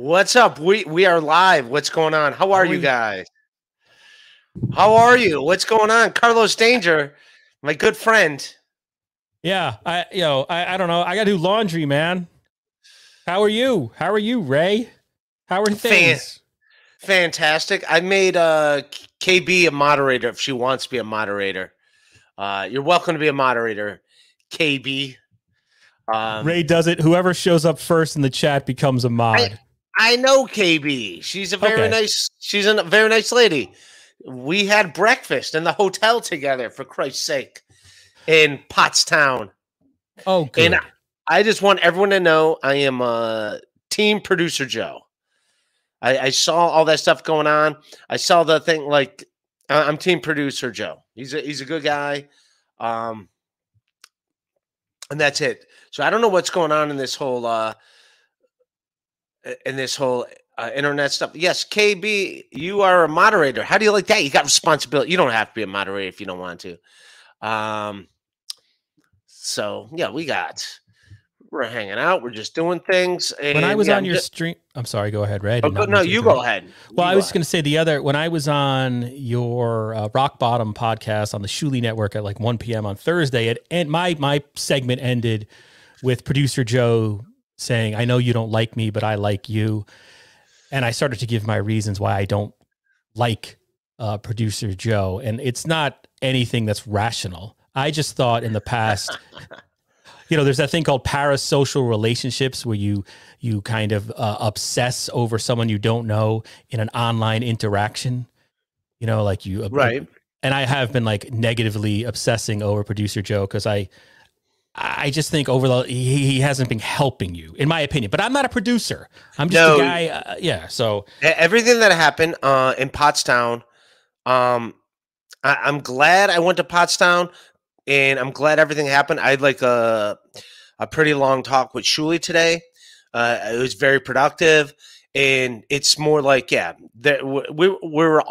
What's up? We we are live. What's going on? How are you guys? How are you? What's going on? Carlos Danger, my good friend. Yeah, I you know, I, I don't know. I gotta do laundry, man. How are you? How are you, Ray? How are things? Fan- fantastic. I made uh KB a moderator if she wants to be a moderator. Uh you're welcome to be a moderator, KB. Um, Ray does it. Whoever shows up first in the chat becomes a mod. I, I know KB. She's a very okay. nice. She's a very nice lady. We had breakfast in the hotel together, for Christ's sake, in Pottstown. Oh, good. And I just want everyone to know I am a team producer Joe. I, I saw all that stuff going on. I saw the thing like I'm team producer Joe. He's a he's a good guy. Um, and that's it. So I don't know what's going on in this whole uh in this whole uh, internet stuff. Yes, KB, you are a moderator. How do you like that? You got responsibility. You don't have to be a moderator if you don't want to. Um, so yeah, we got we're hanging out. We're just doing things. And, when I was yeah, on your stream, I'm sorry. Go ahead, Ray. Oh, no, you go ahead. Well, you I was going to say the other when I was on your uh, Rock Bottom podcast on the Shuli Network at like 1 p.m. on Thursday, it, and my my segment ended with producer Joe saying, I know you don't like me, but I like you. And I started to give my reasons why I don't like uh, producer Joe. And it's not anything that's rational. I just thought in the past, you know, there's that thing called parasocial relationships where you you kind of uh, obsess over someone you don't know in an online interaction. You know, like you right. And I have been like negatively obsessing over producer Joe because I I just think over the he, he, hasn't been helping you, in my opinion. But I'm not a producer. I'm just no, a guy. Uh, yeah. So everything that happened uh, in Pottstown, um, I, am glad I went to Pottstown, and I'm glad everything happened. I had like a a pretty long talk with Shuli today. Uh, it was very productive, and it's more like yeah, that we we're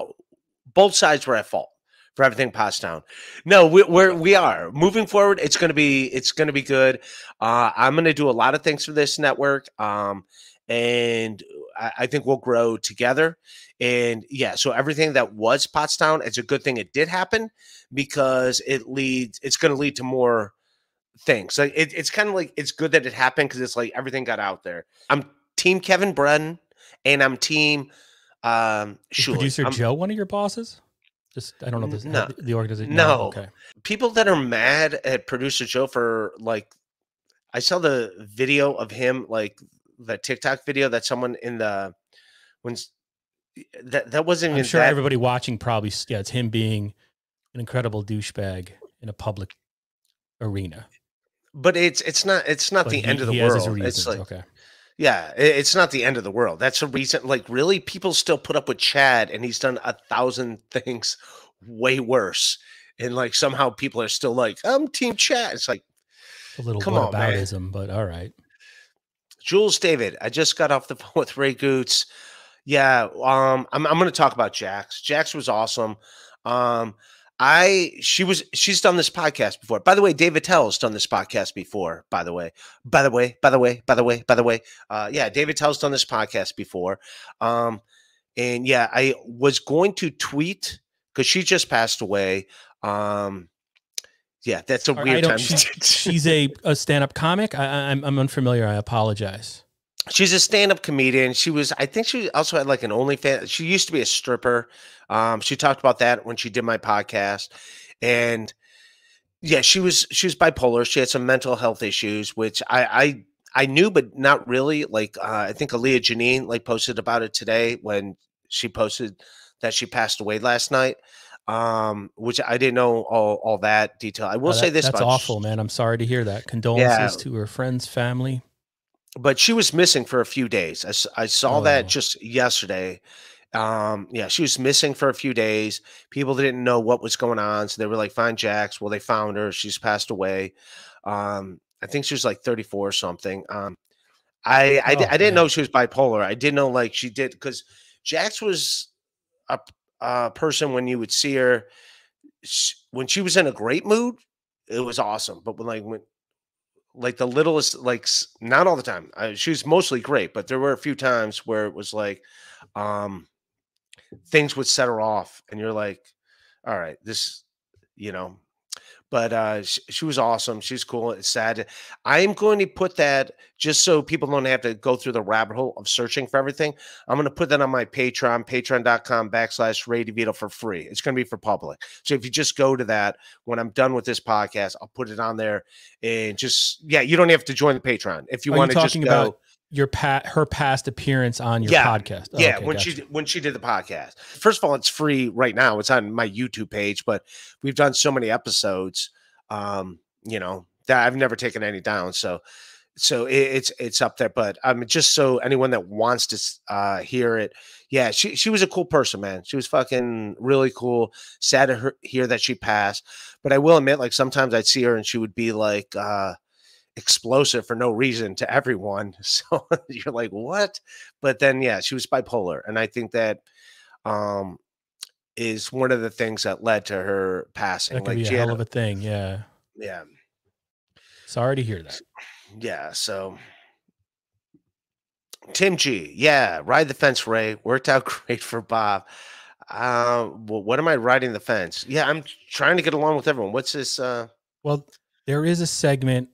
both sides were at fault for everything Pottstown. No, we, we're we are moving forward. It's gonna be it's gonna be good. Uh, I'm gonna do a lot of things for this network, um, and I, I think we'll grow together. And yeah, so everything that was Pottstown, it's a good thing it did happen because it leads. It's going to lead to more things. Like it, it's kind of like it's good that it happened because it's like everything got out there. I'm team Kevin Brennan, and I'm team um, Producer I'm, Joe, one of your bosses. I don't know this, uh, no, the organization. No. no, okay. People that are mad at producer Joe for like, I saw the video of him like the TikTok video that someone in the when that that wasn't. I'm sure that, everybody watching probably yeah, it's him being an incredible douchebag in a public arena. But it's it's not it's not but the he, end of the world. It's like okay. Yeah, it's not the end of the world. That's a reason. Like, really, people still put up with Chad, and he's done a thousand things way worse. And like, somehow people are still like, "I'm Team Chad." It's like, a little come on, man. but all right. Jules David, I just got off the phone with Ray Goots. Yeah, um, I'm I'm going to talk about Jax. Jax was awesome. Um, I she was she's done this podcast before. By the way, Dave Attell's done this podcast before. By the way, by the way, by the way, by the way, by the way. Uh, yeah, Dave Attell's done this podcast before. Um, and yeah, I was going to tweet because she just passed away. Um, yeah, that's a weird time. She's, she's a, a stand up comic. I, I'm I'm unfamiliar. I apologize. She's a stand-up comedian. She was, I think, she also had like an OnlyFans. She used to be a stripper. Um, she talked about that when she did my podcast, and yeah, she was she was bipolar. She had some mental health issues, which I I, I knew, but not really. Like uh, I think Aaliyah Janine like posted about it today when she posted that she passed away last night. Um, which I didn't know all, all that detail. I will oh, that, say this: that's much. awful, man. I'm sorry to hear that. Condolences yeah. to her friends, family but she was missing for a few days. I, I saw oh. that just yesterday. Um, yeah, she was missing for a few days. People didn't know what was going on, so they were like, "Find Jax." Well, they found her. She's passed away. Um, I think she was like 34 or something. Um, I I, oh, I didn't know she was bipolar. I didn't know like she did because Jax was a, a person when you would see her she, when she was in a great mood, it was awesome. But when like when like the littlest, like not all the time. Uh, she was mostly great, but there were a few times where it was like, um, things would set her off, and you're like, all right, this, you know. But uh, she, she was awesome. She's cool. It's sad. I am going to put that just so people don't have to go through the rabbit hole of searching for everything. I'm going to put that on my Patreon, patreon.com backslash Ray DeVito for free. It's going to be for public. So if you just go to that when I'm done with this podcast, I'll put it on there and just, yeah, you don't have to join the Patreon. If you Are you want to just go, about your pat her past appearance on your Yeah. podcast? Oh, yeah, okay, when gotcha. she when she did the podcast. First of all, it's free right now. It's on my YouTube page, but we've done so many episodes, um, you know, that I've never taken any down. So, so it, it's it's up there. But I um, just so anyone that wants to uh hear it, yeah, she she was a cool person, man. She was fucking really cool. Sad to her, hear that she passed, but I will admit, like sometimes I'd see her and she would be like. uh explosive for no reason to everyone. So you're like, what? But then yeah, she was bipolar. And I think that um is one of the things that led to her passing. that could like be a hell a- of a thing. Yeah. yeah, Sorry to hear that. yeah. So Tim G, yeah, ride the fence, Ray. Worked out great for Bob. Uh, well, what am I riding the fence? Yeah, I'm trying to get along with everyone. What's this? Uh, Well, there is a segment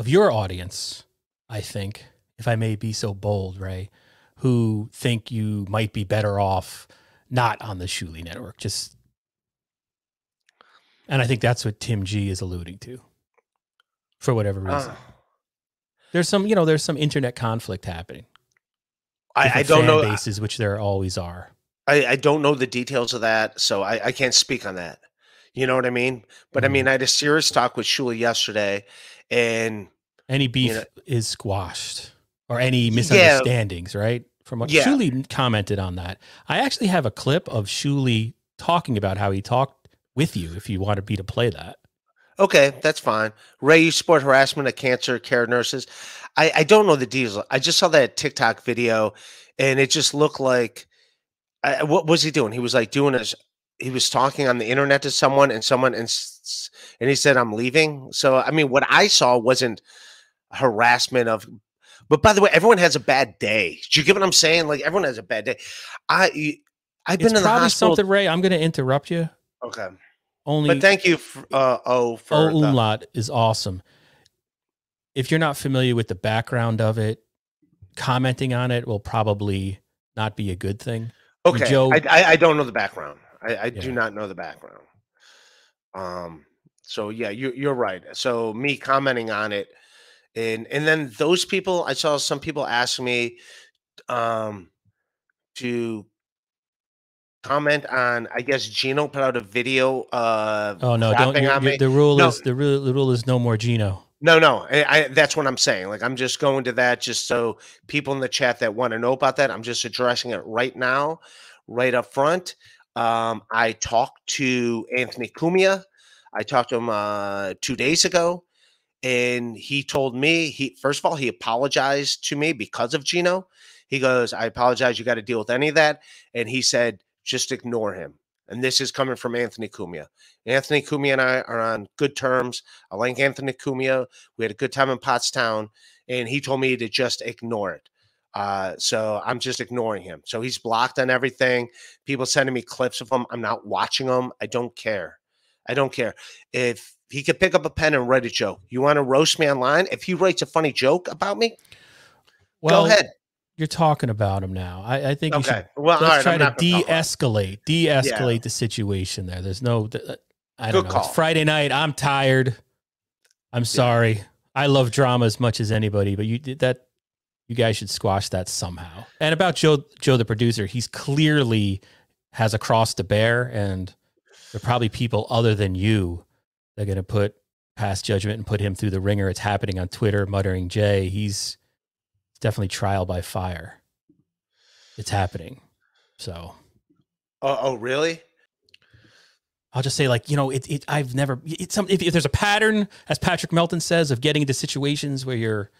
of your audience, I think, if I may be so bold, Ray, who think you might be better off not on the Shuli network. Just and I think that's what Tim G is alluding to. For whatever reason. uh, there's some, you know, there's some internet conflict happening. I, I don't know. bases, which there always are. I, I don't know the details of that, so I, I can't speak on that. You know what I mean? But I Mhm. mean, I had a serious talk with Shuli yesterday, and Any beef know- is squashed or any Yeah. misunderstandings, right? From what Yeah. Shuli commented on that. I actually have a clip of Shuli talking about how he talked with you if you wanted me to play that. okay, that's fine. Ray, you support harassment of cancer care nurses. I, I don't know the details. I just saw that TikTok video, and it just looked like I, what was he doing? He was like doing his. He was talking on the internet to someone, and someone and and he said, "I'm leaving." So I mean, what I saw wasn't harassment of. But by the way, everyone has a bad day. Do you get what I'm saying? Like everyone has a bad day. I I've been It's in the probably hospital. something, Ray. I'm going to interrupt you. Okay, Only but thank you, for, uh, oh, for O the- is awesome. If you're not familiar with the background of it, commenting on it will probably not be a good thing. Okay, Joe- I, I I don't know the background. I, I Yeah. do not know the background. Um. So yeah, you you're right. So me commenting on it, and and then those people, I saw some people ask me, um, to comment on. I guess Gino put out a video. Uh, Oh no, don't. you're- me. the rule No. is the rule. The rule is no more Gino. No, no, I, I that's what I'm saying. Like I'm just going to that just so people in the chat that want to know about that. I'm just addressing it right now, right up front. Um, I talked to Anthony Cumia. I talked to him uh, two days ago, and he told me he first of all he apologized to me because of Gino. He goes, "I apologize. You got to deal with any of that," and he said, "Just ignore him." And this is coming from Anthony Cumia. Anthony Cumia and I are on good terms. I like Anthony Cumia. We had a good time in Pottstown, and he told me to just ignore it. Uh, so I'm just ignoring him. So he's blocked on everything. People sending me clips of him. I'm not watching them. I don't care. I don't care. If he could pick up a pen and write a joke, you want to roast me online? If he writes a funny joke about me, Well, go ahead. You're talking about him now. I, I think you should Well, let's right. try to gonna talk about it. de-escalate, de-escalate the situation there. There's no, uh, I don't Good know. call. It's Friday night. I'm tired. I'm sorry. I love drama as much as anybody, but you did that. You guys should squash that somehow. And about Joe, Joe the producer, he's clearly has a cross to bear, and there are probably people other than you that are going to put past judgment and put him through the ringer. It's happening on Twitter, muttering Jay. He's definitely trial by fire. It's happening. So Oh, oh, really? I'll just say, like, you know, it, it I've never, it's some, if, if there's a pattern, as Patrick Melton says, of getting into situations where you're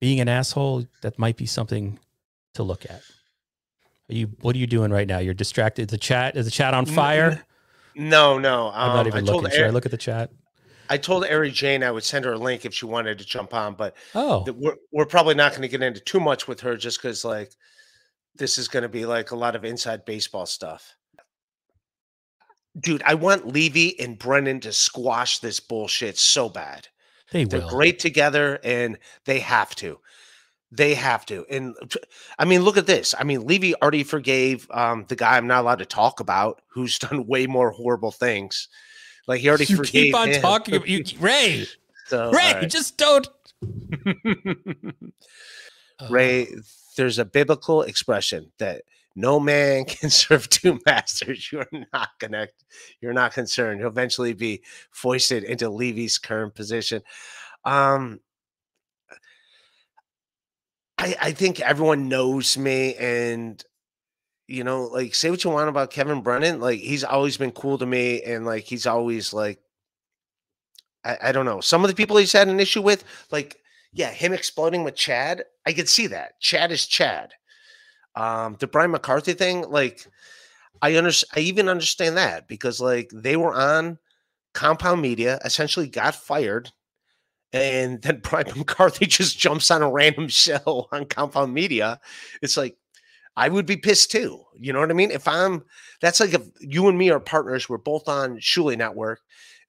being an asshole, that might be something to look at. Are you, what are you doing right now? You're distracted. The chat, is the chat on fire? No, no. I'm um, not even I told looking. Should I look at the chat? I told Ari Jane I would send her a link if she wanted to jump on, but Oh, that we're we're probably not going to get into too much with her just because like this is going to be like a lot of inside baseball stuff. Dude, I want Levy and Brennan to squash this bullshit so bad. They They're will. great together and they have to. They have to. And I mean, look at this. I mean, Levy already forgave um, the guy I'm not allowed to talk about who's done way more horrible things. Like he already You forgave keep on him. talking. about- You, Ray, So, Ray, right. just don't. Ray, there's a biblical expression that no man can serve two masters. You're not gonna, you're not concerned. He'll eventually be foisted into Levy's current position. Um, I I think everyone knows me, and you know, like say what you want about Kevin Brennan, like he's always been cool to me, and like he's always like, I, I don't know, some of the people he's had an issue with, like yeah, him exploding with Chad, I could see that. Chad is Chad. Um, the Brian McCarthy thing, like, I understand. I even understand that because like they were on Compound Media, essentially got fired, and then Brian McCarthy just jumps on a random show on Compound Media. It's like I would be pissed too. You know what I mean? If I'm, that's like if you and me are partners, we're both on Shuli Network,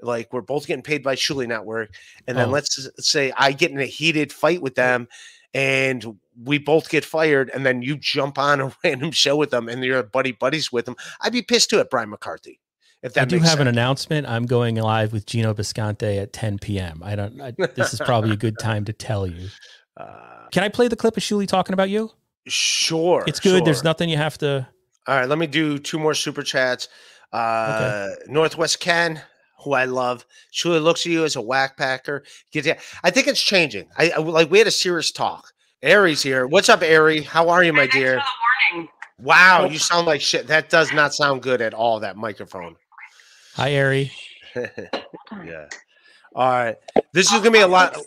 like we're both getting paid by Shuli Network, and then Oh. let's say I get in a heated fight with them, and we both get fired, and then you jump on a random show with them, and you're buddy buddies with them. I'd be pissed too at Brian McCarthy. If that I do have an announcement. I'm going live with Gino Bisconti at 10 p.m. I don't. I, this is probably a good time to tell you. Uh, Can I play the clip of Shuli talking about you? sure, It's good. There's nothing you have to. All right, let me do two more super chats. Uh Northwest Ken, who I love, Shuli looks at you as a whack packer. I think it's changing. I, I like we had a serious talk. Aries here. What's up, Ari? How are you, my Hey, thanks dear? for the warning. Wow, you sound like shit. That does not sound good at all. That microphone. Hi, Ari. yeah. All right. This is gonna be a lot.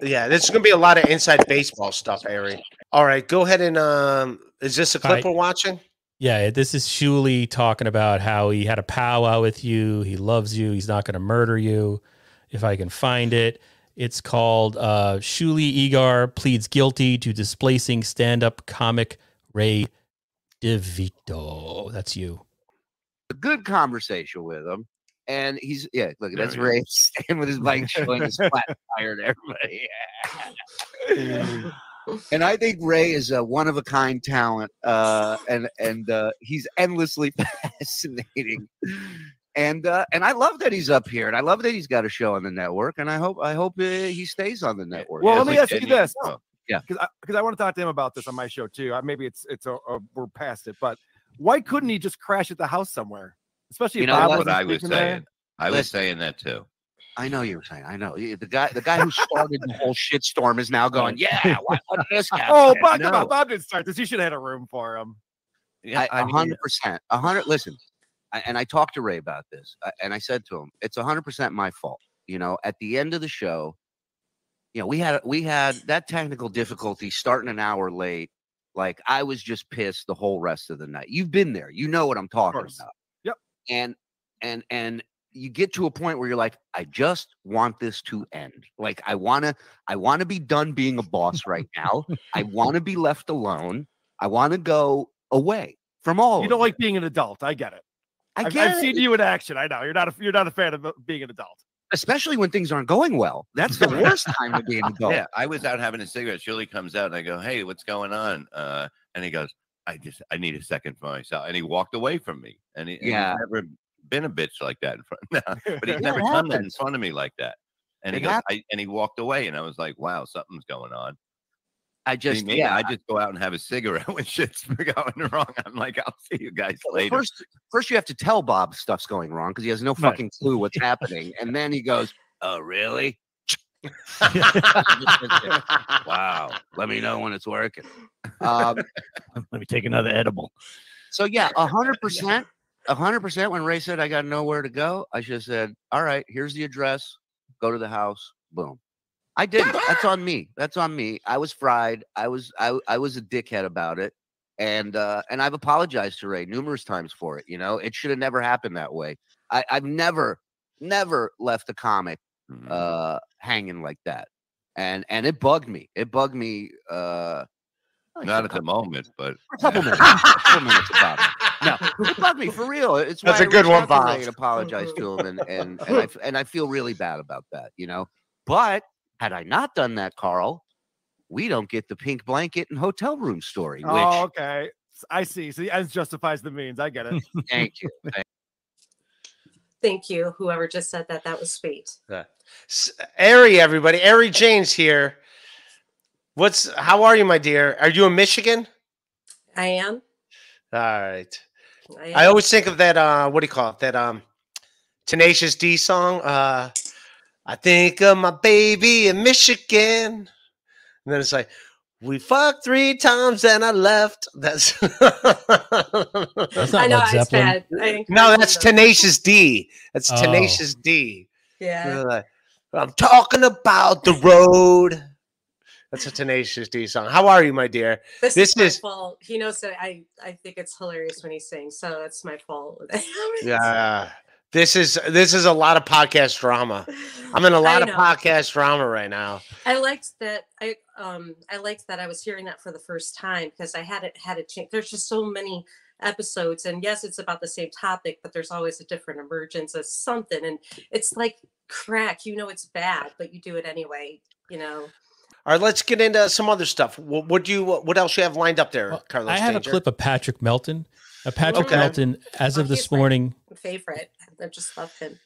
Yeah, this is gonna be a lot of inside baseball stuff, Ari. All right, go ahead and um. Is this a clip right. we're watching? Yeah, this is Shuli talking about how he had a powwow with you. He loves you. He's not going to murder you. If I can find it, it's called uh, Shuli Egar pleads guilty to displacing stand-up comic Ray DeVito. That's you. a good conversation with him. And he's yeah, look, that's There he Ray standing with his bike showing his flat tire to everybody. and I think Ray is a one of a kind talent, uh, and and uh, he's endlessly fascinating. And uh, and I love that he's up here, and I love that he's got a show on the network, and I hope I hope uh, he stays on the network. Well, let me ask you this. Izzard. Yeah. because I, 'cause I want to talk to him about this on my show too. Uh, Maybe it's it's a, a, we're past it, but why couldn't he just crash at the house somewhere? Especially You if know Bob what? wasn't I was sleeping there? saying. I was Listen. saying that too. I know you were saying. I know the guy. The guy who started the whole shitstorm is now going. Yeah, why let this happen? Oh, Bob, come No. Bob didn't start this. You should have had a room for him. Yeah, I- I a hundred percent, a hundred. Listen, I, and I talked to Ray about this, uh, and I said to him, "It's hundred percent my fault." You know, at the end of the show, you know, we had we had that technical difficulty starting an hour late. Like I was just pissed the whole rest of the night. You've been there, you know what I'm talking about. Yep. And and and you get to a point where you're like, I just want this to end. Like I wanna, I wanna be done being a boss right now. I wanna be left alone. I wanna go away from all. You don't like being an adult. I get it. I I've, get I've it, seen you in action. I know you're not a you're not a fan of uh, being an adult. especially when things aren't going well. That's the worst time to be an adult. yeah, I was out having a cigarette. Shuli comes out and I go, "Hey, what's going on?" Uh, and he goes, "I just I need a second for myself." And he walked away from me. And he, and he's Yeah. never been a bitch like that in front. Of me. But he's never it done that in front of me like that. And he goes. I, and he walked away, and I was like, "Wow, something's going on." I See, just me, yeah. I just go out and have a cigarette when shit's going wrong. I'm like, "I'll see you guys later." First, first you have to tell Bob stuff's going wrong because he has no Right. fucking clue what's happening, and then he goes, "Oh, really? wow. Let me know when it's working." Um, Let me take another edible. so yeah, a hundred percent, a hundred percent. When Ray said I got nowhere to go, I should have said, "All right, here's the address. Go to the house." Boom. I didn't. That's on me. That's on me. I was fried. I was I I was a dickhead about it. And uh and I've apologized to Ray numerous times for it. You know, it should have never happened that way. I, I've never, never left a comic Mhm. uh, hanging like that, and and it bugged me. It bugged me. Uh, Not at the moment, but a couple minutes. a couple minutes about it. No, it bugged me for real. It's That's a I good one, Bob. And apologize to him, and and and I and I feel really bad about that. You know, but had I not done that, Carl, we don't get the pink blanket and hotel room story. Which Oh, okay. I see. So the ends justifies the means. I get it. thank you. Thank Thank you, whoever just said that. That was sweet. S- Ari, everybody. Ari Jane's here. What's how are you, my dear? Are you in Michigan? I am. All right. I. I always think of that uh what do you call it? That um Tenacious D song. Uh I think of my baby in Michigan. And then it's like we fucked three times and I left. That's That's not I know Led it's Zeppelin. bad. I encourage no, that's Tenacious D. That's Oh. Tenacious D. Yeah. Like, I'm talking about the road. That's a Tenacious D song. How are you, my dear? This, This is my is- fault. He knows that I I think it's hilarious when he sings, so that's my fault. Yeah. This is this is a lot of podcast drama. I'm in a lot of podcast drama right now. I liked that. I um I liked that I was hearing that for the first time because I hadn't had a chance. There's just so many episodes, and yes, it's about the same topic, but there's always a different emergence of something, and it's like crack. You know it's bad, but you do it anyway. You know. All right, let's get into some other stuff. What, what do you what else you have lined up there, Well, Carlos? I have Danger? a clip of Patrick Melton. Uh, Patrick Okay. Melton, as Oh, of this morning, Favorite. I just love him.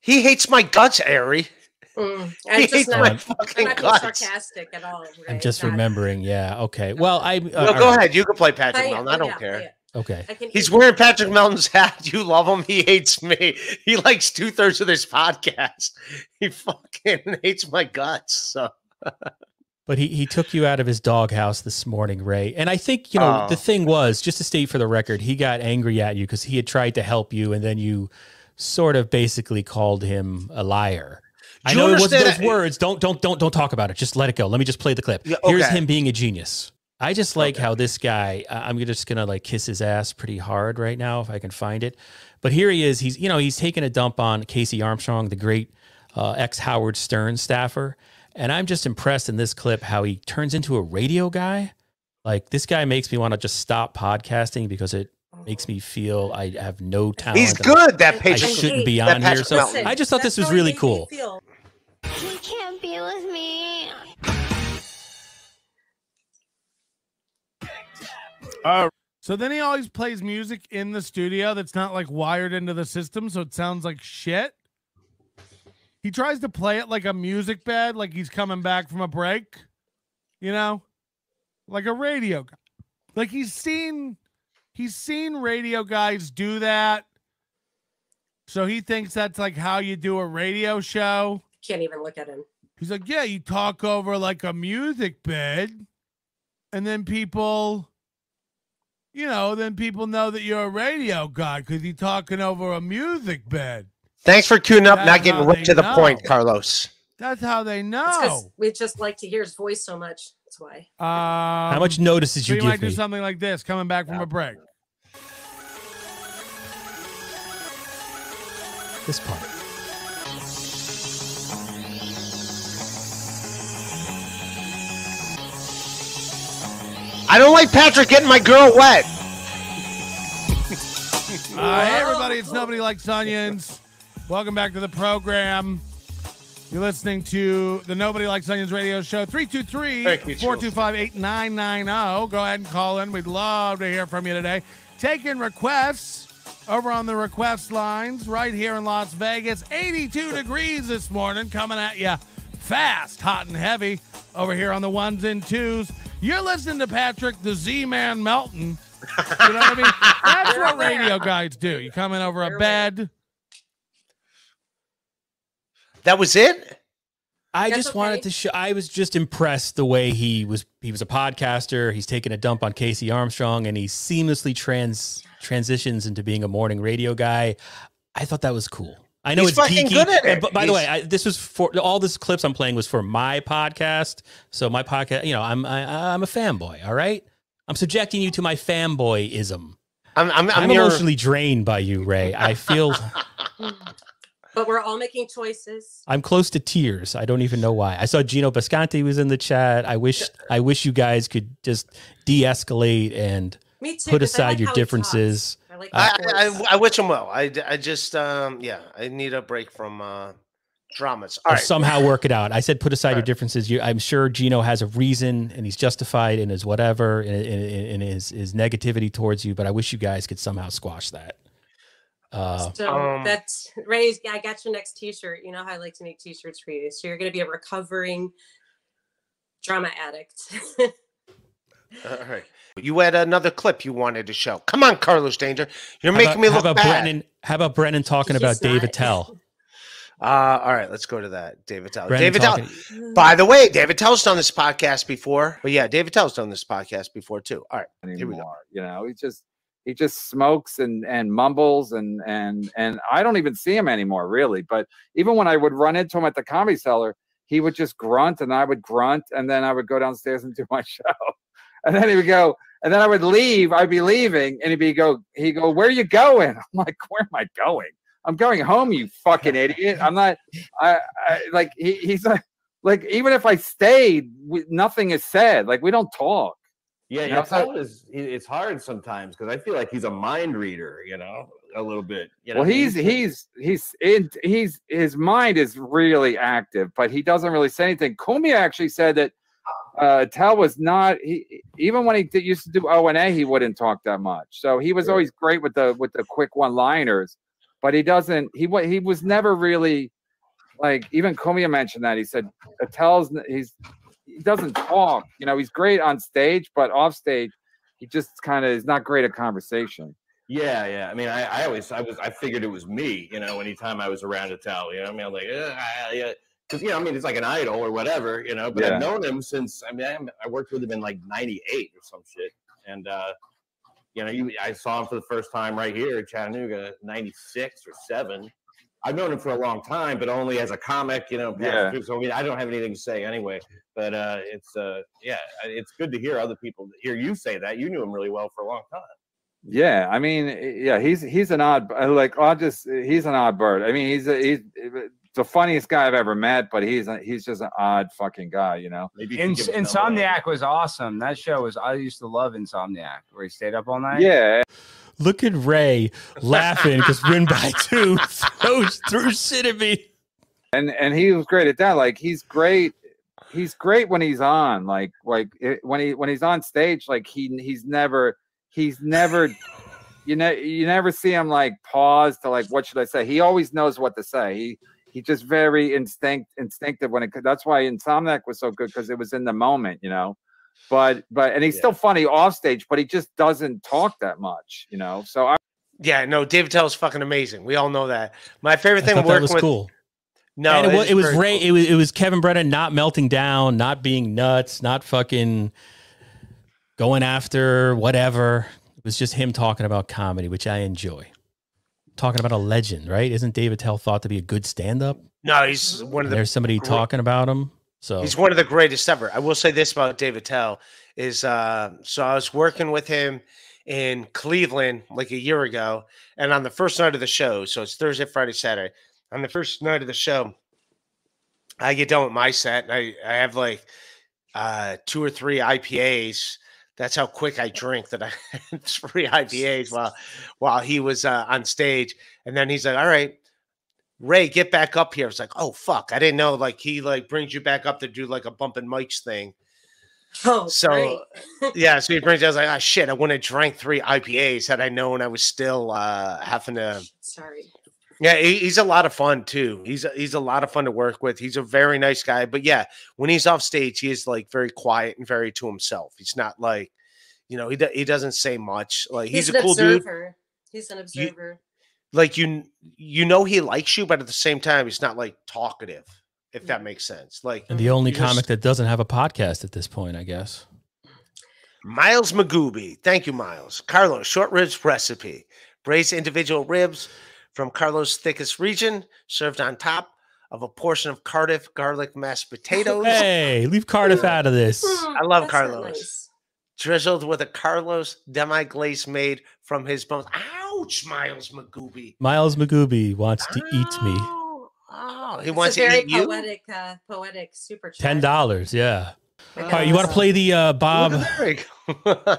He hates my guts, Ari. Mm, He I'm hates just my not. I'm- I'm fucking not guts. sarcastic at all. I'm just Not- remembering. Yeah. Okay. Well, I. Uh, No, go right. ahead. You can play Patrick I Melton. I don't yeah, care. yeah. Okay. He's eat- wearing Patrick Melton's hat. You love him. He hates me. He likes two thirds of this podcast. He fucking hates my guts. So But he, he took you out of his doghouse this morning, Ray. And I think, you know, Oh. the thing was, just to state for the record, he got angry at you because he had tried to help you and then you sort of basically called him a liar. I know it wasn't those words. Don't don't don't don't talk about it. Just let it go. Let me just play the clip. Yeah, Here's him being a genius. I just like Okay. how this guy. I- I'm just gonna like kiss his ass pretty hard right now if I can find it. But here he is. He's you know he's taking a dump on Casey Armstrong, the great uh, ex Howard Stern staffer, and I'm just impressed in this clip how he turns into a radio guy. Like this guy makes me want to just stop podcasting because it makes me feel I have no talent. he's good. That I I should- shouldn't be on here. So Melton. I just thought That's this was really cool. He can't be with me. Uh, so then he always plays music in the studio that's not like wired into the system, so it sounds like shit. He tries to play it like a music bed, like he's coming back from a break, you know, like a radio guy. Like he's seen, he's seen radio guys do that. So he thinks that's like how you do a radio show. Can't even look at him. He's like, yeah, you talk over like a music bed, and then people, you know, then people know that you're a radio guy because you're talking over a music bed. Thanks for queuing up, That's not getting how right to the know. point, Carlos. That's how they know. because we just like to hear his voice so much. That's why. Um, How much notice did so you you give might do something like this, coming back from a break. This part. I don't like Patrick getting my girl wet. Uh, hey, everybody, it's Nobody Likes Onions. Welcome back to the program. You're listening to the Nobody Likes Onions radio show, 323 Thank you, Jules. 425 8990. Go ahead and call in. We'd love to hear from you today. Taking requests over on the request lines right here in Las Vegas. 82 degrees this morning, coming at you fast, hot, and heavy over here on the ones and twos. You're listening to Patrick, the Z Man Melton. You know what I mean? That's what radio guys do. You come in over a bed. That was it. I That's just wanted to show. I was just impressed the way he was. He was a podcaster. He's taking a dump on Casey Armstrong, and he seamlessly trans transitions into being a morning radio guy. I thought that was cool. I know He's it's fucking geeky. good at and it. But by the way, I, this was for all this clips I'm playing was for my podcast. So my podcast, you know, I'm I, I'm a fanboy. All right, I'm subjecting you to my fanboyism. I'm I'm, I'm, I'm, your, emotionally drained by you, Ray. I feel But we're all making choices. I'm close to tears. I don't even know why. I saw Gino Bisconti was in the chat. I wish I wish you guys could just de-escalate and Me too. put 'cause I aside like your differences. I like I, I. I, I wish him well. I, I just um yeah, I need a break from uh dramas. All or right. somehow work it out. I said put aside your differences. You, I'm sure Gino has a reason and he's justified in his whatever in, in, in his his negativity towards you. But I wish you guys could somehow squash that. Uh, So Um, that's Ray's. I got your next T-shirt. You know how I like to make T-shirts for you. So you're going to be a recovering drama addict. All right. You had another clip you wanted to show. Come on, Carlos Danger. You're how making about, me how look about bad. Brennan? How about Brennan talking He's about David not. Tell? Uh, all right, let's go to that. Dave Attell. Brennan Dave Attell. By the way, Dave Attell's done this podcast before. But yeah, Dave Attell's done this podcast before too. All right. Here we go. You know, he just he just smokes and and mumbles and and and I don't even see him anymore, really. But even when I would run into him at the comedy cellar, he would just grunt and I would grunt, and then I would go downstairs and do my show, and then he would go, and then I would leave. I'd be leaving, and he'd be go, he go, where you going? I'm like, where am I going? I'm going home, you fucking idiot. I'm not. I, I like he, he's like. Like even if I stayed, we, nothing is said. Like we don't talk. Yeah, so- is it's hard sometimes because I feel like he's a mind reader, you know, a little bit. You know, well, he's he's he's in he's his mind is really active, but he doesn't really say anything. Cumia actually said that uh Tell was not he even when he did, used to do O and A, he wouldn't talk that much. So he was Sure. always great with the with the quick one liners, but he doesn't he he was never really like even Cumia mentioned that he said Tell's he's he doesn't talk. You know, he's great on stage, but off stage, he just kind of is not great at conversation. Yeah, yeah. I mean, I, I always, I was, I figured it was me, you know, anytime I was around Attell, you know, I mean, I'm like, "Ugh, ah, yeah, because you know, I mean, it's like an idol or whatever, you know. But Yeah. I've known him since, I mean, I'm- I worked with him in like '98 or some shit, and uh, you know, you, I saw him for the first time right here in Chattanooga, '96 or seven. I've known him for a long time, but only as a comic, you know. passing Yeah. So I mean, I don't have anything to say anyway. But uh, it's, uh, yeah, it's good to hear other people hear you say that. You knew him really well for a long time. Yeah, I mean, yeah, he's he's an odd, uh, like, I'll just he's an odd bird. I mean, he's a, he's the funniest guy I've ever met, but he's a, he's just an odd fucking guy, you know. Maybe you could Ins- give us some of that. Insomniac was awesome. That show was. I used to love Insomniac, where he stayed up all night. Yeah, Look at Ray laughing because win by two throws through shit at me. and and he was great at that. Like, he's great. He's great when he's on. Like, like eh, when he when he's on stage, like he he's never he's never. You know, you never see him like pause to like, what should I say? He always knows what to say. He he's just very instinct instinctive when it. That's why Insomniac was so good because it was in the moment, you know. But but and he's Yeah. still funny off stage, but he just doesn't talk that much, you know. So I Yeah, no, Dave Attell's fucking amazing. We all know that. My favorite I thing thought that working was with cool. no, and it, it was, is it was Ray. cool. It was it was Kevin Brennan not melting down, not being nuts, not fucking going after whatever. It was just him talking about comedy, which I enjoy. Talking about a legend, right? Isn't Dave Attell thought to be a good stand-up? No, he's one of the there's somebody great- talking about him. So He's one of the greatest ever. I will say this about Dave Attell is uh so I was working with him in Cleveland like a year ago, and on the first night of the show, so it's Thursday, Friday, Saturday. On the first night of the show, I get done with my set, and I I have like uh two or three IPAs. That's how quick I drink. That I had three IPAs while while he was uh, on stage, and then he's like, "All right." Ray, get back up here. It's like, oh fuck, I didn't know. Like he like brings you back up to do like a bump and mics thing. Oh, So yeah, so he brings. I was like, oh shit, I wouldn't have drank three IPAs had I known I was still uh having to. Sorry. Yeah, he, he's a lot of fun too. He's a, he's a lot of fun to work with. He's a very nice guy. But yeah, when he's off stage, he is like very quiet and very to himself. He's not like, you know, he do, he doesn't say much. Like he's, an a cool dude. He's an observer. Like you you know he likes you, but at the same time, he's not like talkative. If that Mhm. makes sense. Like and the only you just- comic that doesn't have a podcast at this point, I guess. Miles Magooby. Thank you, Miles. Carlos, short ribs recipe. Braise individual ribs from Carlos' thickest region, served on top of a portion of Cardiff garlic mashed potatoes, Hey, leave Cardiff out of this. Hmm, I love that's not Carlos. nice. drizzled with a Carlos demi glaze made from his bones. Ouch, Miles Magooby. Miles Magooby wants to eat me. Oh, he It's wants a to very eat you. poetic, uh, poetic super chat. Ten dollars, yeah. I All right, you want to play the uh, Bob? Look.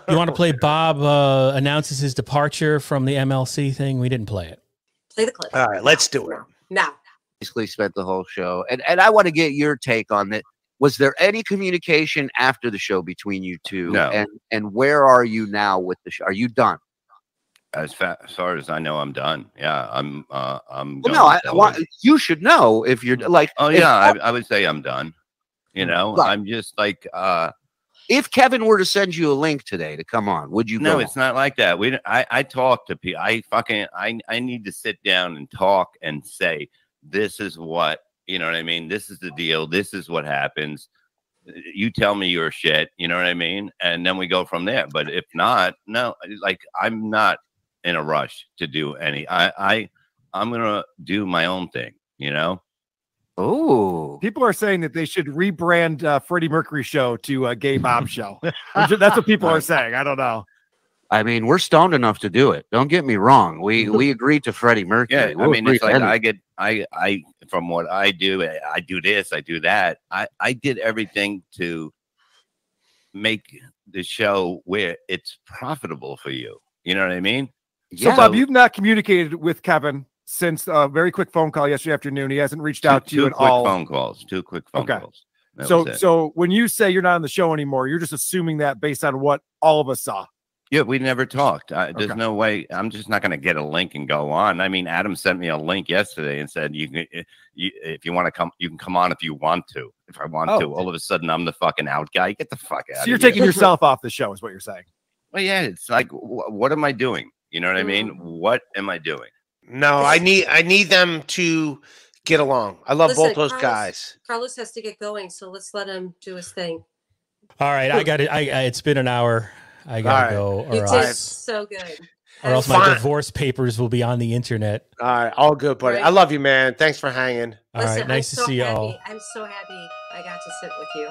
You want to play Bob uh, announces his departure from the MLC thing? We didn't play it. Play the clip. All right, let's do it. Now. Basically, spent the whole show, and and I want to get your take on that. Was there any communication after the show between you two? No. And and where are you now with the show? Are you done? As, fa- as far as I know, I'm done. Yeah, I'm. Uh, I'm. Well, no, I, want, you should know if you're like. Oh yeah, I, I would say I'm done. You know, Right. I'm just like. uh if Kevin were to send you a link today to come on, would you? No, it's not like that. We. I. I talk to people. I fucking. I. I need to sit down and talk and say, this is what you know. What I mean. This is the deal. This is what happens. You tell me your shit. You know what I mean. And then we go from there. But if not, no. Like I'm not in a rush to do any. I. I. I'm gonna do my own thing. You know. Oh, People are saying that they should rebrand uh, Freddie Mercury show to uh, Gay Bob Show. That's what people are saying. I don't know. I mean, we're stoned enough to do it. Don't get me wrong. We we agreed to Freddie Mercury. Yeah, I We'll mean, it's like anything. I get, I, I, from what I do, I I do this, I do that. I, I did everything to make the show where it's profitable for you. You know what I mean? So, Bob, you've not communicated with Kevin since a very quick phone call yesterday afternoon. He hasn't reached two, out to you at all. two quick phone calls, two quick phone Okay. calls. That so, so when you say you're not on the show anymore, you're just assuming that based on what all of us saw. yeah, we never talked. I, there's Okay. no way. I'm just not going to get a link and go on. I mean, Adam sent me a link yesterday and said, "You can, eh, you, if you want to come, you can come on if you want to. If I want Oh. to." All of a sudden, I'm the fucking out guy. Get the fuck out. So you're taking yourself off the show, is what you're saying. Well, yeah, it's like, wh- what am I doing? You know what I mean? Mm. What am I doing? No, I need I need them to get along. I love Listen, both those Carlos- guys. Carlos has to get going, so let's let him do his thing. All right, I got it. I, I it's been an hour. I gotta All right. go, You or did else, so good. or else my Fine. divorce papers will be on the internet. All right, all good, buddy. Right. I love you, man. Thanks for hanging. All Listen, right, nice I'm to so see happy. y'all. I'm so happy I got to sit with you.